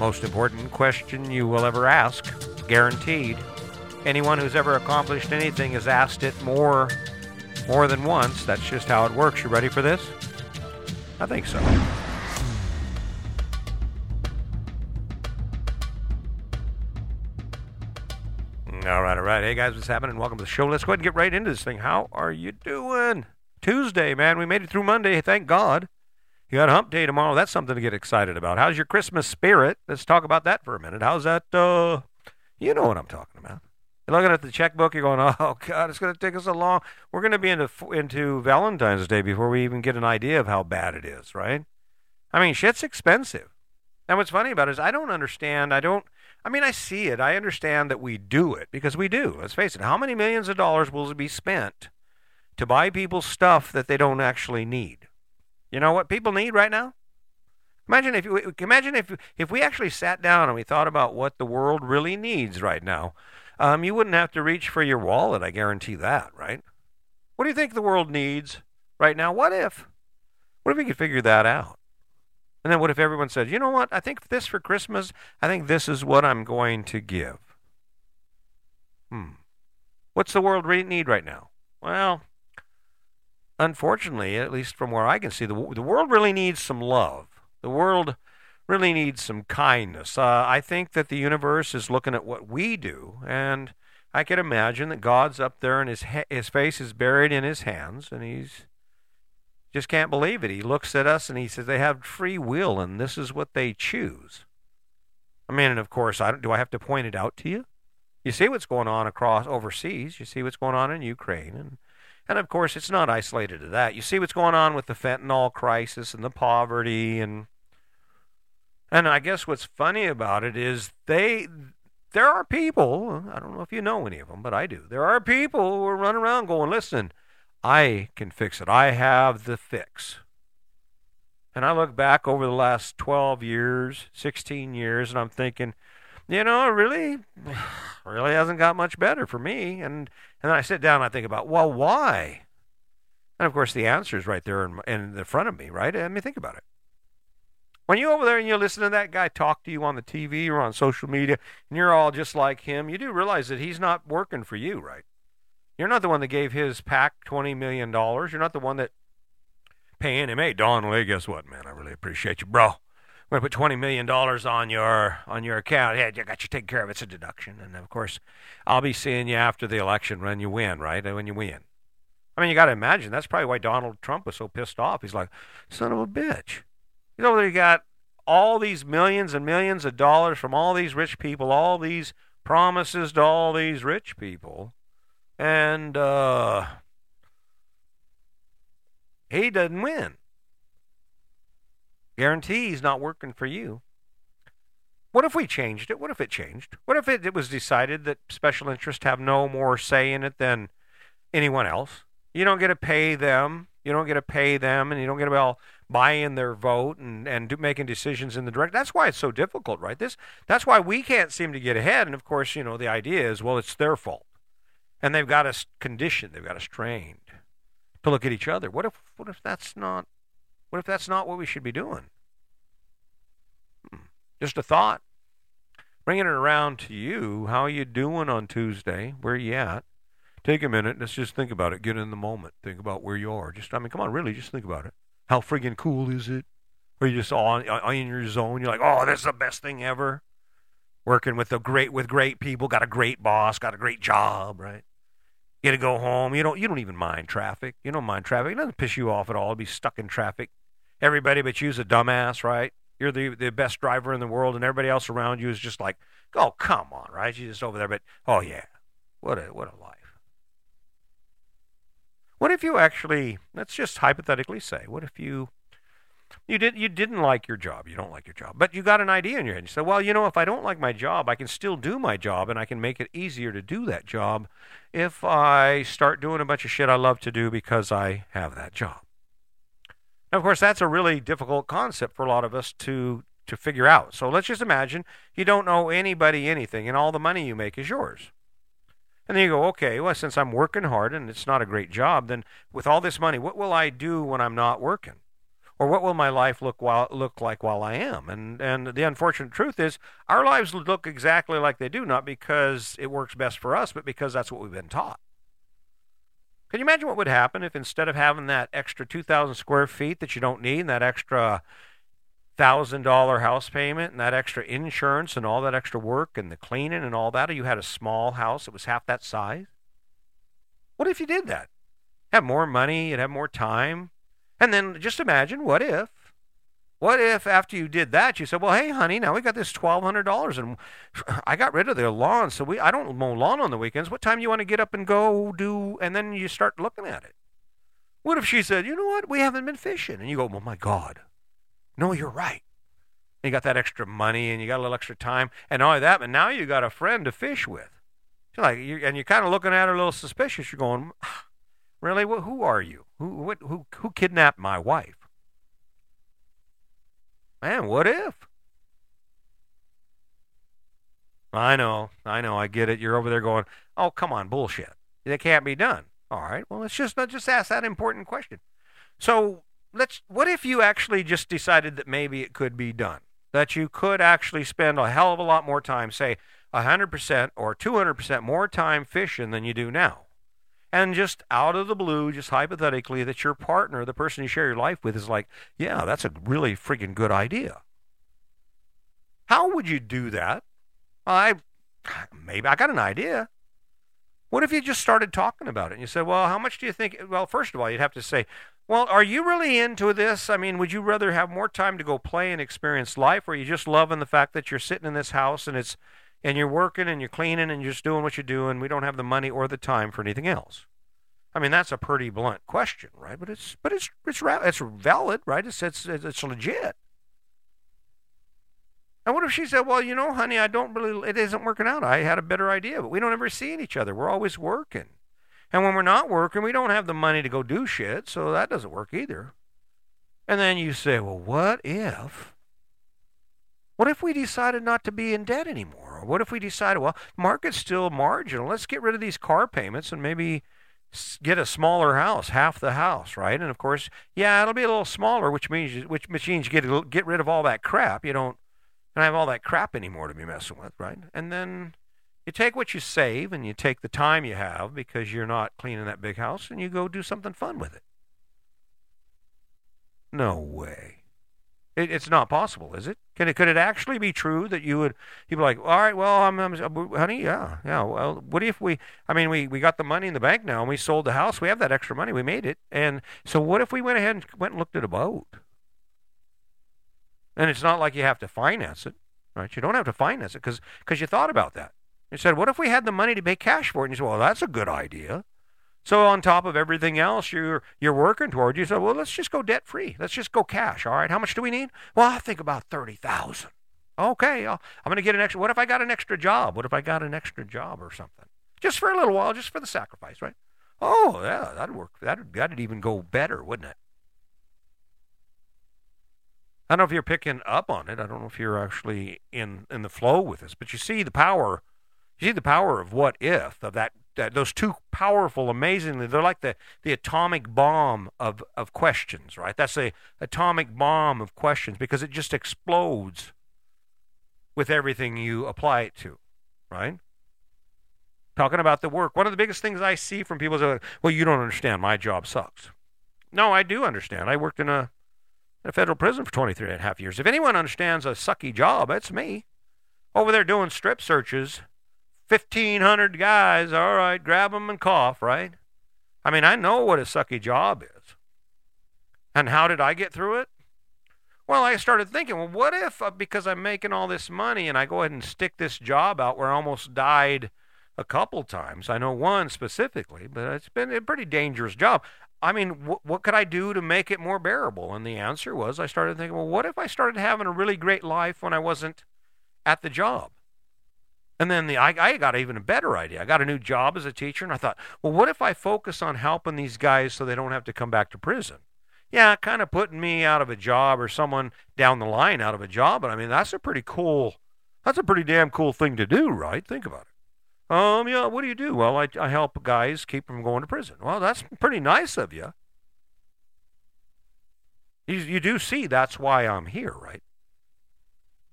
Most important question you will ever ask, guaranteed. Anyone who's ever accomplished anything has asked it more more than once. That's just how it works. You ready for this? I think so. All right, all right. Hey guys, what's happening? Welcome to the show. Let's go ahead and get right into this thing. How are you doing? Tuesday, man. We made it through Monday. Thank God. You got hump day tomorrow. That's something to get excited about. How's your Christmas spirit? Let's talk about that for a minute. How's that? Uh, you know what I'm talking about. You're looking at the checkbook. You're going, oh God, it's going to take us a long. We're going to be into into Valentine's Day before we even get an idea of how bad it is, right? I mean, shit's expensive. And what's funny about it is I don't understand. I don't. I mean, I see it. I understand that we do it because we do. Let's face it. How many millions of dollars will be spent to buy people stuff that they don't actually need? You know what people need right now? Imagine if you imagine if if we actually sat down and we thought about what the world really needs right now. Um, you wouldn't have to reach for your wallet. I guarantee that, right? What do you think the world needs right now? What if? What if we could figure that out? And then what if everyone said, you know what? I think this for Christmas, I think this is what I'm going to give. Hmm. What's the world really need right now? Well, unfortunately, at least from where I can see, the, the world really needs some love. The world really needs some kindness. Uh, I think that the universe is looking at what we do, and I can imagine that God's up there and his, his face is buried in his hands, and he's just can't believe it. He looks at us and he says they have free will and this is what they choose. I mean, and of course, I do I have to point it out to you? You see what's going on across overseas. You see what's going on in Ukraine, and and of course, it's not isolated to that. You see what's going on with the fentanyl crisis and the poverty, and and I guess what's funny about it is they there are people. I don't know if you know any of them, but I do. There are people who are running around going, "Listen, I can fix it. I have the fix. And I look back over the last 12 years, 16 years, and I'm thinking, you know, it really, really hasn't got much better for me. And and then I sit down and I think about, well, why? And of course, the answer is right there in, in the front of me, right? I mean, think about it. When you over there and you listen to that guy talk to you on the TV or on social media, and you're all just like him, you do realize that he's not working for you, right? You're not the one that gave his PAC $20 million. You're not the one that paying him. Hey, Donnelly, guess what, man? I really appreciate you, bro. I'm going to put $20 million on your on your account. Yeah, I got you taken care of. It's a deduction. And, of course, I'll be seeing you after the election when you win, right? When you win. I mean, you got to imagine. That's probably why Donald Trump was so pissed off. He's like, son of a bitch. You know, you got all these millions and millions of dollars from all these rich people, all these promises to all these rich people and uh, he doesn't win. Guarantee he's not working for you. What if we changed it? What if it changed? What if it, it was decided that special interests have no more say in it than anyone else? You don't get to pay them. You don't get to pay them, and you don't get to all buy in their vote and and do, making decisions in the direct. That's why it's so difficult, right? This that's why we can't seem to get ahead. And of course, you know, the idea is, well, it's their fault and they've got us conditioned, they've got us trained to look at each other. What if what if that's not what if that's not what we should be doing? Hmm. Just a thought. Bringing it around to you. How are you doing on Tuesday? Where are you at? Take a minute. Let's just think about it. Get in the moment. Think about where you are. Just I mean, come on, really, just think about it. How friggin' cool is it? Are you just all in your zone? You're like, oh, this is the best thing ever. Working with the great with great people, got a great boss, got a great job, right? You got to go home. You don't. You don't even mind traffic. You don't mind traffic. It doesn't piss you off at all to be stuck in traffic. Everybody but you's a dumbass, right? You're the the best driver in the world, and everybody else around you is just like, oh come on, right? You're just over there, but oh yeah, what a what a life. What if you actually? Let's just hypothetically say, what if you you did you didn't like your job. You don't like your job, but you got an idea in your head. You said, "Well, you know, if I don't like my job, I can still do my job, and I can make it easier to do that job if I start doing a bunch of shit I love to do because I have that job." Now, of course, that's a really difficult concept for a lot of us to to figure out. So let's just imagine you don't know anybody anything, and all the money you make is yours. And then you go, okay, well, since I'm working hard and it's not a great job, then with all this money, what will I do when I'm not working? or what will my life look while look like while I am? And and the unfortunate truth is our lives look exactly like they do, not because it works best for us, but because that's what we've been taught. Can you imagine what would happen if instead of having that extra 2,000 square feet that you don't need, and that extra thousand dollar house payment, and that extra insurance, and all that extra work, and the cleaning, and all that, you had a small house that was half that size? What if you did that? Have more money, you'd have more time, and then just imagine what if what if after you did that you said, "Well, hey, honey, now we got this twelve hundred dollars, and I got rid of the lawn, so we I don't mow lawn on the weekends. What time do you want to get up and go do?" And then you start looking at it. What if she said, "You know what? We haven't been fishing," and you go, "Oh my God, no, you're right." And you got that extra money, and you got a little extra time, and all that, but now you got a friend to fish with. You're like, you and you're kind of looking at her a little suspicious. You're going, ah, "Really? Well, who are you? Who what, who who kidnapped my wife?" Man, what if? I know, I know, I get it. You're over there going, "Oh, come on, bullshit. That can't be done." All right. Well, let's just just ask that important question. So, let's. What if you actually just decided that maybe it could be done? That you could actually spend a hell of a lot more time, say, 100% or 200% more time fishing than you do now and just out of the blue, just hypothetically, that your partner, the person you share your life with, is like, yeah, that's a really freaking good idea. How would you do that? I maybe I got an idea. What if you just started talking about it and you said, well, how much do you think? Well, first of all, you'd have to say, well, are you really into this? I mean, would you rather have more time to go play and experience life, or are you just loving the fact that you're sitting in this house and it's and you're working and you're cleaning and you're just doing what you're doing. We don't have the money or the time for anything else. I mean, that's a pretty blunt question, right? But it's but it's it's it's valid, right? It's it's it's legit. And what if she said, "Well, you know, honey, I don't really. It isn't working out. I had a better idea, but we don't ever see each other. We're always working, and when we're not working, we don't have the money to go do shit. So that doesn't work either." And then you say, "Well, what if?" What if we decided not to be in debt anymore? Or what if we decided, well, market's still marginal. Let's get rid of these car payments and maybe get a smaller house, half the house, right? And of course, yeah, it'll be a little smaller, which means which means you get get rid of all that crap. You don't don't have all that crap anymore to be messing with, right? And then you take what you save and you take the time you have because you're not cleaning that big house and you go do something fun with it. No way. It, it's not possible, is it? Can it? Could it actually be true that you would? You'd be like, all right, well, I'm, I'm, honey, yeah, yeah. Well, what if we? I mean, we we got the money in the bank now, and we sold the house. We have that extra money. We made it, and so what if we went ahead and went and looked at a boat? And it's not like you have to finance it, right? You don't have to finance it because because you thought about that. You said, what if we had the money to pay cash for it? And you said, well, that's a good idea. So on top of everything else you're you're working toward, you said, well, let's just go debt free. Let's just go cash. All right, how much do we need? Well, I think about thirty thousand. Okay, i am going to get an extra. What if I got an extra job? What if I got an extra job or something? Just for a little while, just for the sacrifice, right? Oh, yeah, that'd work. That'd that'd even go better, wouldn't it? I don't know if you're picking up on it. I don't know if you're actually in in the flow with this, but you see the power. You see the power of what if of that that those two powerful, amazingly, they're like the, the atomic bomb of, of questions, right? That's the atomic bomb of questions because it just explodes with everything you apply it to, right? Talking about the work. One of the biggest things I see from people is, uh, well, you don't understand. My job sucks. No, I do understand. I worked in a, in a federal prison for 23 and a half years. If anyone understands a sucky job, it's me. Over there doing strip searches 1,500 guys, all right, grab them and cough, right? I mean, I know what a sucky job is. And how did I get through it? Well, I started thinking, well, what if uh, because I'm making all this money and I go ahead and stick this job out where I almost died a couple times? I know one specifically, but it's been a pretty dangerous job. I mean, wh- what could I do to make it more bearable? And the answer was I started thinking, well, what if I started having a really great life when I wasn't at the job? And then the I, I got even a better idea. I got a new job as a teacher, and I thought, well, what if I focus on helping these guys so they don't have to come back to prison? Yeah, kind of putting me out of a job or someone down the line out of a job, but I mean that's a pretty cool, that's a pretty damn cool thing to do, right? Think about it. Um, yeah, what do you do? Well, I, I help guys keep from going to prison. Well, that's pretty nice of you. You, you do see that's why I'm here, right?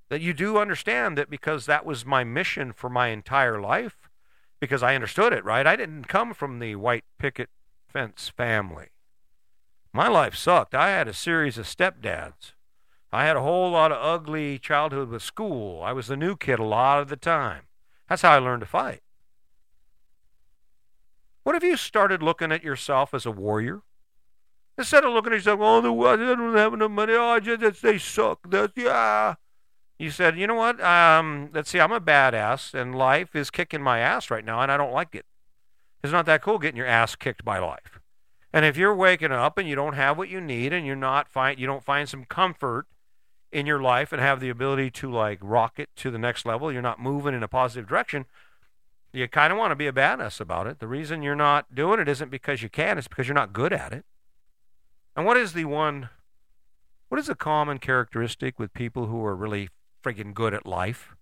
That you do understand that because that was my mission for my entire life, because I understood it, right? I didn't come from the white picket fence family. My life sucked. I had a series of stepdads. I had a whole lot of ugly childhood with school. I was the new kid a lot of the time. That's how I learned to fight. What if you started looking at yourself as a warrior? Instead of looking at yourself, oh, the I don't have enough money. Oh, I just, they suck. That's, yeah. You said, you know what? Um, let's see. I'm a badass, and life is kicking my ass right now, and I don't like it. It's not that cool getting your ass kicked by life. And if you're waking up and you don't have what you need, and you're not find, you don't find some comfort in your life and have the ability to like rocket to the next level, you're not moving in a positive direction. You kind of want to be a badass about it. The reason you're not doing it isn't because you can; it's because you're not good at it. And what is the one? What is the common characteristic with people who are really friggin' good at life?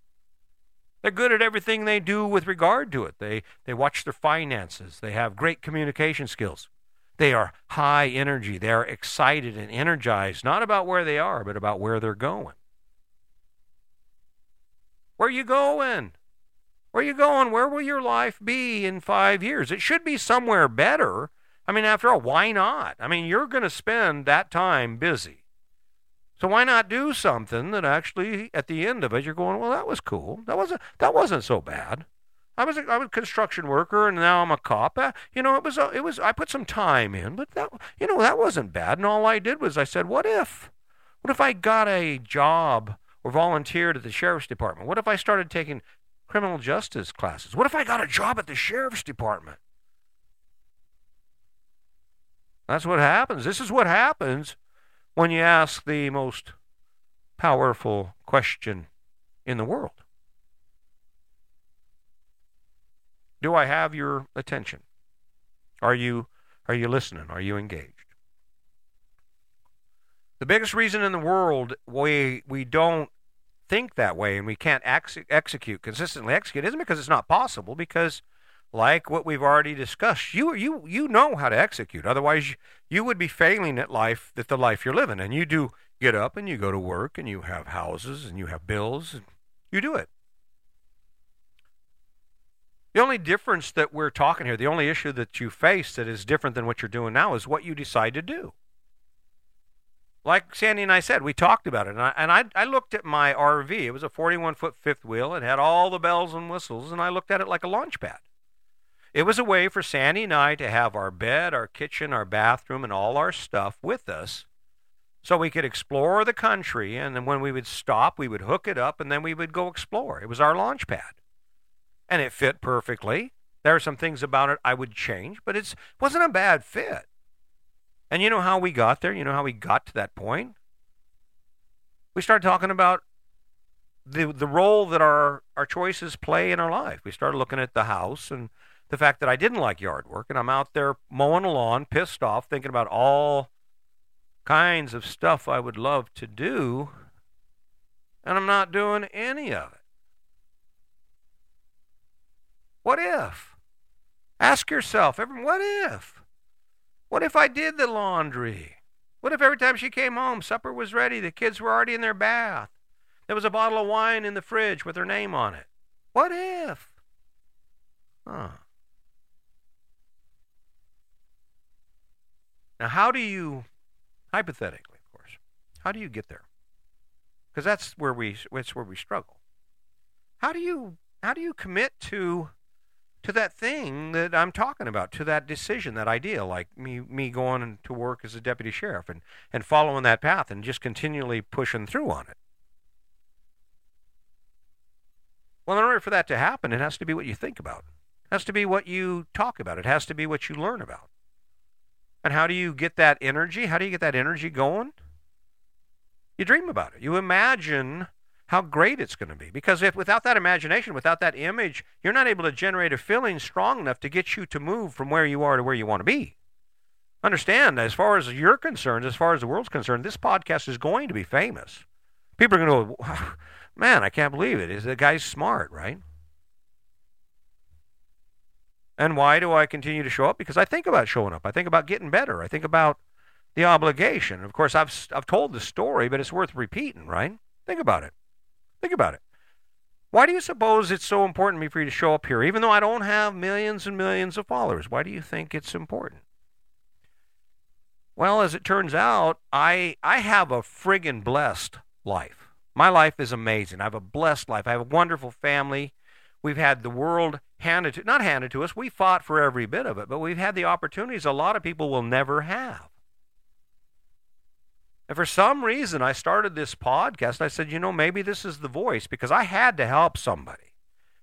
They're good at everything they do with regard to it. They they watch their finances. They have great communication skills. They are high energy. They are excited and energized, not about where they are, but about where they're going. Where you going? Where you going? Where will your life be in five years? It should be somewhere better. I mean, after all, why not? I mean, you're going to spend that time busy. So why not do something that actually, at the end of it, you're going, well, that was cool. That wasn't that wasn't so bad. I was a, I was a construction worker, and now I'm a cop. Uh, you know, it was a, it was I put some time in, but that you know that wasn't bad. And all I did was I said, what if, what if I got a job or volunteered at the sheriff's department? What if I started taking criminal justice classes? What if I got a job at the sheriff's department? That's what happens. This is what happens when you ask the most powerful question in the world. Do I have your attention? Are you are you listening? Are you engaged? The biggest reason in the world we we don't think that way and we can't ex- execute consistently execute isn't because it's not possible because like what we've already discussed. You you you know how to execute. Otherwise, you would be failing at life, at the life you're living. And you do get up and you go to work and you have houses and you have bills you do it. The only difference that we're talking here, the only issue that you face that is different than what you're doing now is what you decide to do. Like Sandy and I said, we talked about it, and I, and I, I looked at my RV. It was a 41 foot fifth wheel. It had all the bells and whistles, and I looked at it like a launch pad. It was a way for Sandy and I to have our bed, our kitchen, our bathroom, and all our stuff with us so we could explore the country. And then when we would stop, we would hook it up and then we would go explore. It was our launch pad. And it fit perfectly. There are some things about it I would change, but it wasn't a bad fit. And you know how we got there? You know how we got to that point? We started talking about the the role that our, our choices play in our life. We started looking at the house and the fact that I didn't like yard work and I'm out there mowing a lawn, pissed off, thinking about all kinds of stuff I would love to do, and I'm not doing any of it. What if? Ask yourself, what if? What if I did the laundry? What if every time she came home, supper was ready, the kids were already in their bath? There was a bottle of wine in the fridge with her name on it. What if? Huh. Now, how do you, hypothetically, of course, how do you get there? Because that's where we that's where we struggle. How do you how do you commit to to that thing that I'm talking about, to that decision, that idea, like me me going to work as a deputy sheriff and, and following that path and just continually pushing through on it? Well, in order for that to happen, it has to be what you think about. It has to be what you talk about. It has to be what you learn about. And how do you get that energy? How do you get that energy going? You dream about it. You imagine how great it's going to be. Because if without that imagination, without that image, you're not able to generate a feeling strong enough to get you to move from where you are to where you want to be. Understand, as far as you're concerned, as far as the world's concerned, this podcast is going to be famous. People are going to go, man, I can't believe it. Is the guy's smart, right? And why do I continue to show up? Because I think about showing up. I think about getting better. I think about the obligation. Of course, I've I've told the story, but it's worth repeating, right? Think about it. Think about it. Why do you suppose it's so important to me for you to show up here, even though I don't have millions and millions of followers? Why do you think it's important? Well, as it turns out, I I have a friggin' blessed life. My life is amazing. I have a blessed life. I have a wonderful family. We've had the world handed to not handed to us. We fought for every bit of it, but we've had the opportunities a lot of people will never have. And for some reason, I started this podcast. I said, you know, maybe this is the voice because I had to help somebody.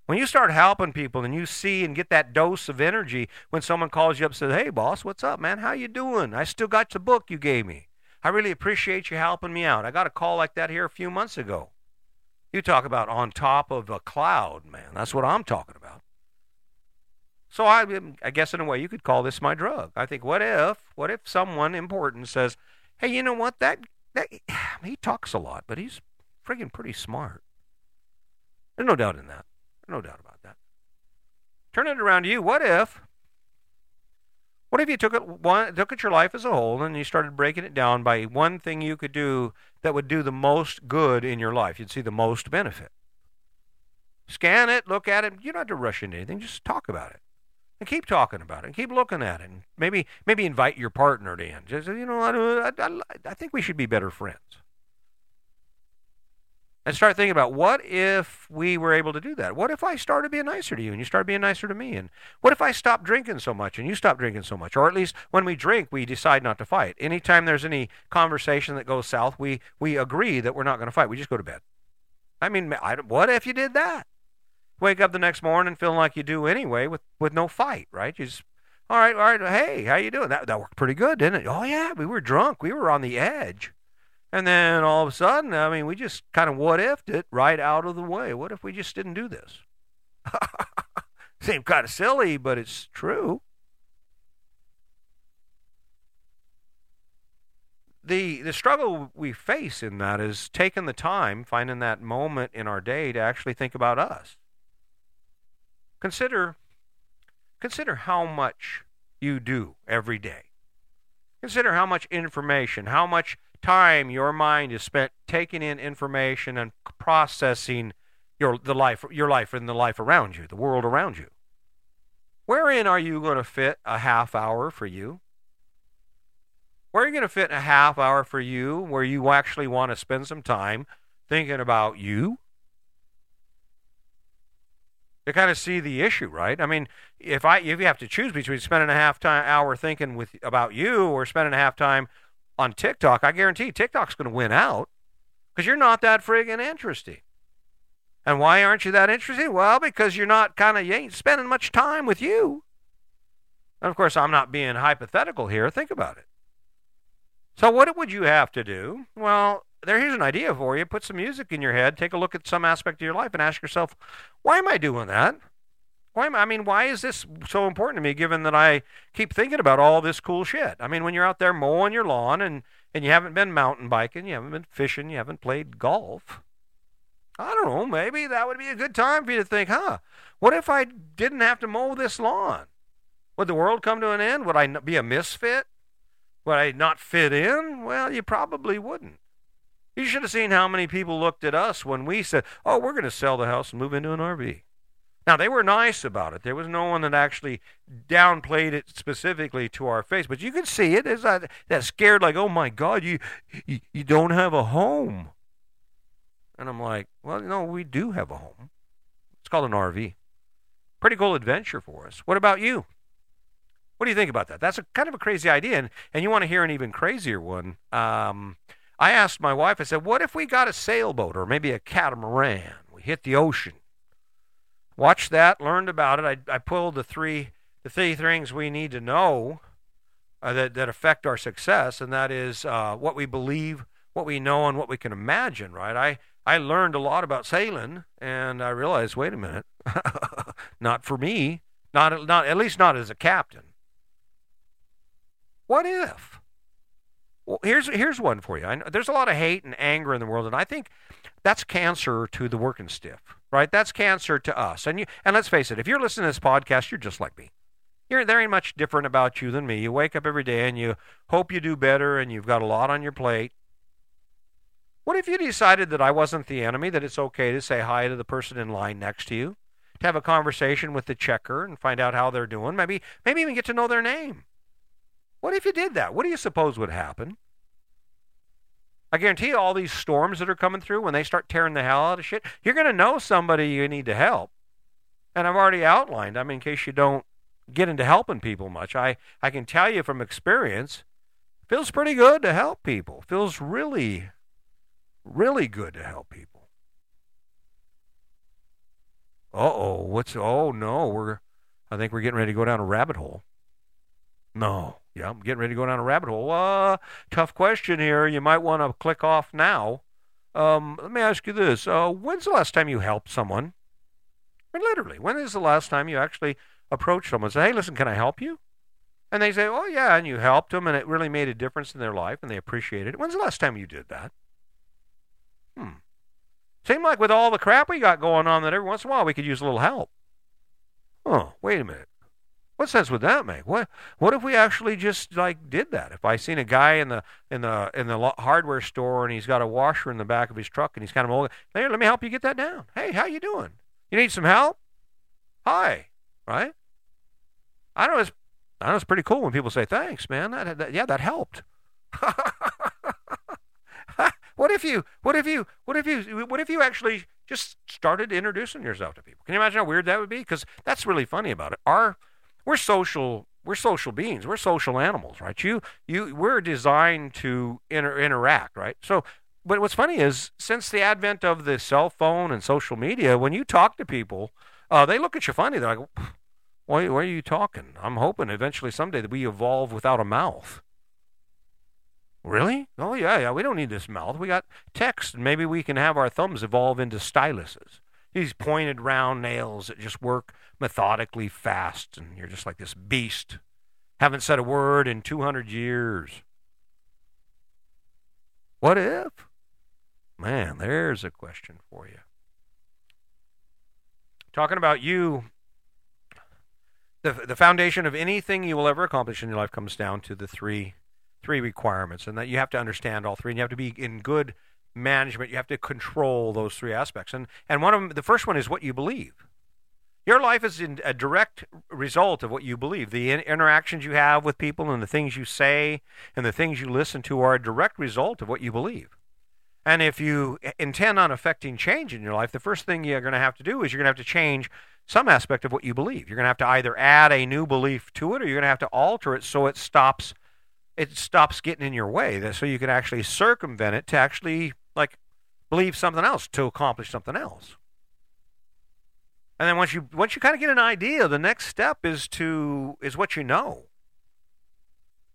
When you start helping people and you see and get that dose of energy when someone calls you up and says, "Hey, boss, what's up, man? How you doing? I still got the book you gave me. I really appreciate you helping me out. I got a call like that here a few months ago." You talk about on top of a cloud, man. That's what I'm talking about. So I, um, I guess in a way you could call this my drug. I think, what if, what if someone important says, "Hey, you know what? That that he talks a lot, but he's friggin' pretty smart." There's no doubt in that. There's No doubt about that. Turn it around to you. What if? What if you took it one took at your life as a whole and you started breaking it down by one thing you could do that would do the most good in your life? You'd see the most benefit. Scan it, look at it. You don't have to rush into anything. Just talk about it. And keep talking about it. And keep looking at it. And maybe maybe invite your partner in. Just you know, I, I, I think we should be better friends and start thinking about what if we were able to do that? What if I started being nicer to you and you started being nicer to me? And what if I stopped drinking so much and you stopped drinking so much? Or at least when we drink, we decide not to fight. Anytime there's any conversation that goes south, we, we agree that we're not going to fight. We just go to bed. I mean, I, what if you did that? Wake up the next morning feeling like you do anyway with, with no fight, right? You just, all right, all right, hey, how you doing? That, that worked pretty good, didn't it? Oh, yeah, we were drunk. We were on the edge. And then all of a sudden, I mean, we just kind of what ifed it right out of the way. What if we just didn't do this? Seems kind of silly, but it's true. The, the struggle we face in that is taking the time, finding that moment in our day to actually think about us. Consider, consider how much you do every day. Consider how much information, how much time your mind is spent taking in information and processing your the life your life and the life around you, the world around you. Wherein are you going to fit a half hour for you? Where are you going to fit a half hour for you where you actually want to spend some time thinking about you? To kind of see the issue, right? I mean, if I if you have to choose between spending a half time hour thinking with about you or spending a half time on TikTok, I guarantee TikTok's going to win out because you're not that friggin' interesting. And why aren't you that interesting? Well, because you're not kind of, you ain't spending much time with you. And of course, I'm not being hypothetical here. Think about it. So, what would you have to do? Well, there, here's an idea for you. Put some music in your head, take a look at some aspect of your life, and ask yourself, why am I doing that? Why am I, I mean, why is this so important to me given that I keep thinking about all this cool shit? I mean, when you're out there mowing your lawn and, and you haven't been mountain biking, you haven't been fishing, you haven't played golf, I don't know, maybe that would be a good time for you to think, huh, what if I didn't have to mow this lawn? Would the world come to an end? Would I be a misfit? Would I not fit in? Well, you probably wouldn't. You should have seen how many people looked at us when we said, oh, we're going to sell the house and move into an RV. Now, they were nice about it. There was no one that actually downplayed it specifically to our face, but you could see it as that, that scared, like, oh my God, you, you, you don't have a home. And I'm like, well, no, we do have a home. It's called an RV. Pretty cool adventure for us. What about you? What do you think about that? That's a kind of a crazy idea, and, and you want to hear an even crazier one. Um, I asked my wife, I said, what if we got a sailboat or maybe a catamaran? We hit the ocean watched that, learned about it. I, I pulled the three the three things we need to know uh, that that affect our success, and that is uh, what we believe, what we know, and what we can imagine. Right? I I learned a lot about sailing, and I realized, wait a minute, not for me, not not at least not as a captain. What if? Well, here's here's one for you. Know, there's a lot of hate and anger in the world, and I think that's cancer to the working stiff right? That's cancer to us. And you and let's face it, if you're listening to this podcast, you're just like me. You're, there ain't much different about you than me. You wake up every day and you hope you do better and you've got a lot on your plate. What if you decided that I wasn't the enemy, that it's okay to say hi to the person in line next to you, to have a conversation with the checker and find out how they're doing, maybe maybe even get to know their name? What if you did that? What do you suppose would happen? I guarantee you all these storms that are coming through, when they start tearing the hell out of shit, you're going to know somebody you need to help. And I've already outlined, I mean, in case you don't get into helping people much. I, I can tell you from experience, feels pretty good to help people. Feels really, really good to help people. Uh oh, what's oh no, we're I think we're getting ready to go down a rabbit hole. No. Yeah, I'm getting ready to go down a rabbit hole. Uh, tough question here. You might want to click off now. Um, let me ask you this. Uh, when's the last time you helped someone? I mean, literally, when is the last time you actually approached someone and say, hey, listen, can I help you? And they say, oh, yeah, and you helped them, and it really made a difference in their life, and they appreciated it. When's the last time you did that? Hmm. Seems like with all the crap we got going on that every once in a while we could use a little help. Oh, wait a minute. What sense would that make? What What if we actually just like did that? If I seen a guy in the in the in the hardware store and he's got a washer in the back of his truck and he's kind of old, hey, let me help you get that down. Hey, how you doing? You need some help? Hi, right? I know it's I know it's pretty cool when people say thanks, man. That, that yeah, that helped. what if you what if you what if you what if you actually just started introducing yourself to people? Can you imagine how weird that would be? Because that's really funny about it. Our we're social we're social beings. We're social animals, right? You you we're designed to inter- interact, right? So but what's funny is since the advent of the cell phone and social media, when you talk to people, uh, they look at you funny. They're like, why, why are you talking? I'm hoping eventually someday that we evolve without a mouth. Really? Oh, yeah, yeah. We don't need this mouth. We got text, maybe we can have our thumbs evolve into styluses. These pointed round nails that just work methodically fast, and you're just like this beast. Haven't said a word in 200 years. What if? Man, there's a question for you. Talking about you the the foundation of anything you will ever accomplish in your life comes down to the three three requirements, and that you have to understand all three, and you have to be in good management. You have to control those three aspects, and and one of them, the first one is what you believe. Your life is in a direct result of what you believe. The in- interactions you have with people and the things you say and the things you listen to are a direct result of what you believe. And if you intend on affecting change in your life, the first thing you're going to have to do is you're going to have to change some aspect of what you believe. You're going to have to either add a new belief to it or you're going to have to alter it so it stops it stops getting in your way so you can actually circumvent it to actually like believe something else to accomplish something else. And then once you once you kind of get an idea, the next step is to is what you know.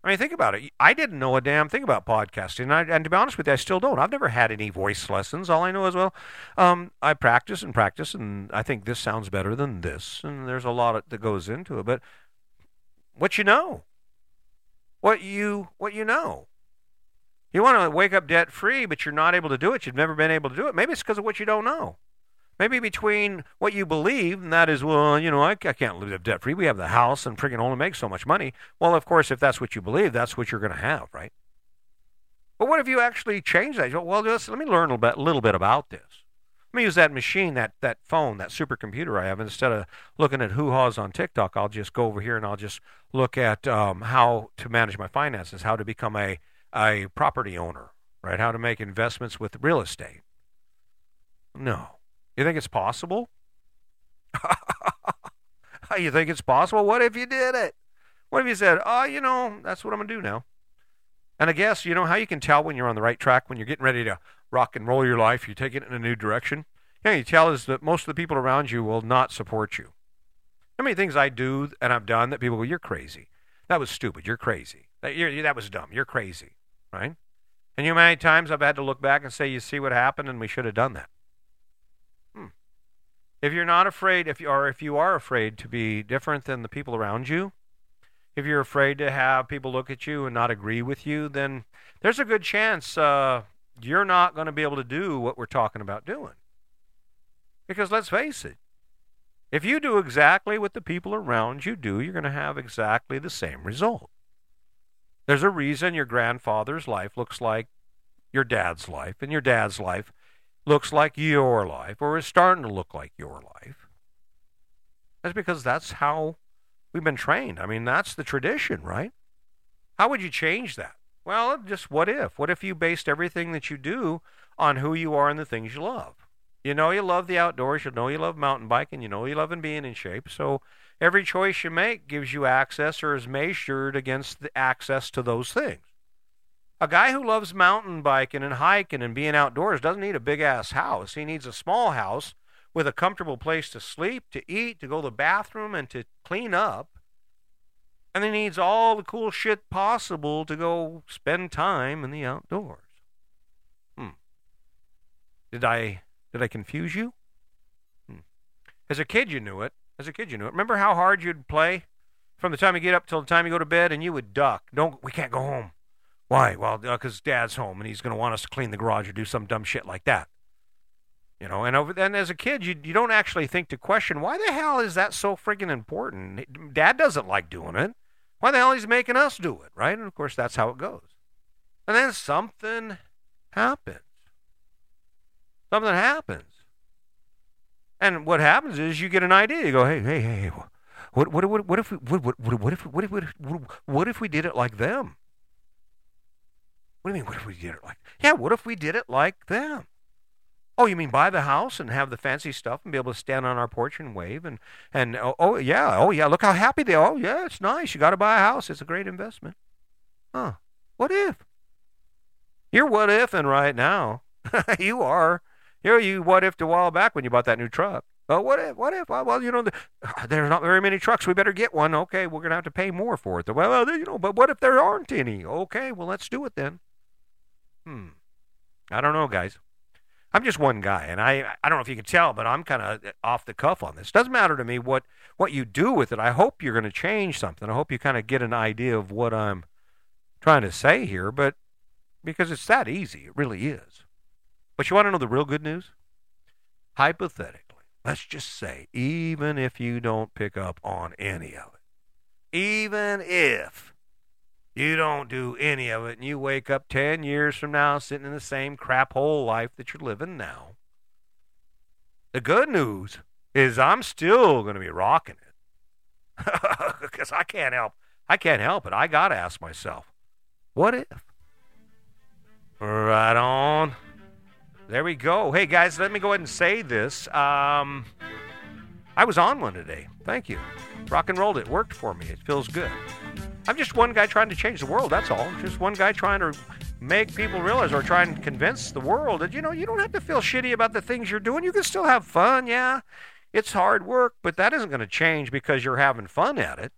I mean, think about it. I didn't know a damn thing about podcasting, and, I, and, to be honest with you, I still don't. I've never had any voice lessons. All I know is, well, um, I practice and practice, and I think this sounds better than this, and there's a lot that goes into it. But what you know, what you what you know. You want to wake up debt free, but you're not able to do it. You've never been able to do it. Maybe it's because of what you don't know. Maybe between what you believe, and that is, well, you know, I, I can't live debt free. We have the house and freaking only make so much money. Well, of course, if that's what you believe, that's what you're going to have, right? But what if you actually change that? Well, just let me learn a little bit, little bit about this. Let me use that machine, that, that phone, that supercomputer I have. Instead of looking at hoo haws on TikTok, I'll just go over here and I'll just look at um, how to manage my finances, how to become a, a property owner, right? How to make investments with real estate. No. You think it's possible? you think it's possible? What if you did it? What if you said, oh, you know, that's what I'm going to do now? And I guess, you know, how you can tell when you're on the right track, when you're getting ready to rock and roll your life, you take it in a new direction? You you tell is that most of the people around you will not support you. How many things I do and I've done that people go, you're crazy. That was stupid. You're crazy. That, you're, that was dumb. You're crazy. Right? And you know many times I've had to look back and say, you see what happened and we should have done that. If you're not afraid, if you are, if you are afraid to be different than the people around you, if you're afraid to have people look at you and not agree with you, then there's a good chance uh, you're not going to be able to do what we're talking about doing. Because let's face it, If you do exactly what the people around you do, you're going to have exactly the same result. There's a reason your grandfather's life looks like your dad's life, and your dad's life looks like your life, or is starting to look like your life. That's because that's how we've been trained. I mean, that's the tradition, right? How would you change that? Well, just what if? What if you based everything that you do on who you are and the things you love? You know you love the outdoors, you know you love mountain biking, you know you love being in shape. So every choice you make gives you access or is measured against the access to those things. A guy who loves mountain biking and hiking and being outdoors doesn't need a big ass house. He needs a small house with a comfortable place to sleep, to eat, to go to the bathroom, and to clean up. And he needs all the cool shit possible to go spend time in the outdoors. Hmm. Did I did I confuse you? Hmm. As a kid, you knew it. As a kid, you knew it. Remember how hard you'd play from the time you get up till the time you go to bed, and you would duck. Don't. We can't go home. Why? Well, because uh, Dad's home, and he's going to want us to clean the garage or do some dumb shit like that. You know, and over then as a kid, you you don't actually think to question why the hell is that so friggin' important? Dad doesn't like doing it. Why the hell is he making us do it, right? And of course, that's how it goes. And then something happens. Something happens. And what happens is you get an idea. You go, hey, hey, hey, what, what, what, what if we, what, what, what if, what if, what if, what if we did it like them? What do you mean? What if we did it like? Yeah, what if we did it like them? Oh, you mean buy the house and have the fancy stuff and be able to stand on our porch and wave and and oh, oh yeah, oh yeah, look how happy they are. Oh yeah, it's nice. You got to buy a house. It's a great investment. Huh? What if? You're what ifing right now. you are. Here you what if a while back when you bought that new truck. Well, what if? What if? Well, you know, the, there's not very many trucks. We better get one. Okay, we're gonna have to pay more for it. Well, you know, but what if there aren't any? Okay, well, let's do it then. Hmm. I don't know, guys. I'm just one guy, and I I don't know if you can tell, but I'm kind of off the cuff on this. Doesn't matter to me what what you do with it. I hope you're going to change something. I hope you kind of get an idea of what I'm trying to say here, but because it's that easy, it really is. But you want to know the real good news? Hypothetically, let's just say, even if you don't pick up on any of it, even if you don't do any of it, and you wake up 10 years from now sitting in the same crap hole life that you're living now. The good news is I'm still going to be rocking it. Because I can't help. I can't help it. I got to ask myself, what if? Right on. There we go. Hey, guys, let me go ahead and say this. Um, I was on one today. Thank you. Rock and rolled it. Worked for me. It feels good. I'm just one guy trying to change the world. That's all. Just one guy trying to make people realize or try and convince the world that, you know, you don't have to feel shitty about the things you're doing. You can still have fun. Yeah, it's hard work, but that isn't going to change because you're having fun at it.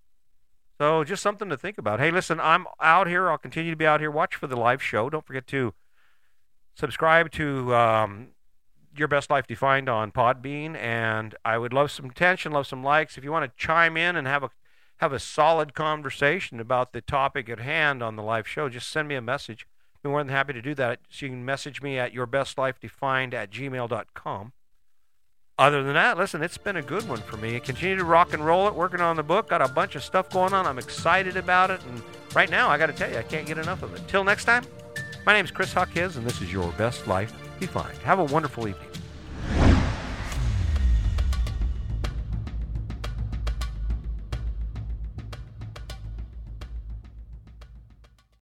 So just something to think about. Hey, listen, I'm out here. I'll continue to be out here. Watch for the live show. Don't forget to subscribe to um, Your Best Life Defined on Podbean. And I would love some attention, love some likes. If you want to chime in and have a have a solid conversation about the topic at hand on the live show, just send me a message. I'd be more than happy to do that. So you can message me at yourbestlifedefined at gmail.com. Other than that, listen, it's been a good one for me. Continue to rock and roll it, working on the book. Got a bunch of stuff going on. I'm excited about it. And right now, I got to tell you, I can't get enough of it. Till next time, my name is Chris Hawkes, and this is Your Best Life Defined. Have a wonderful evening.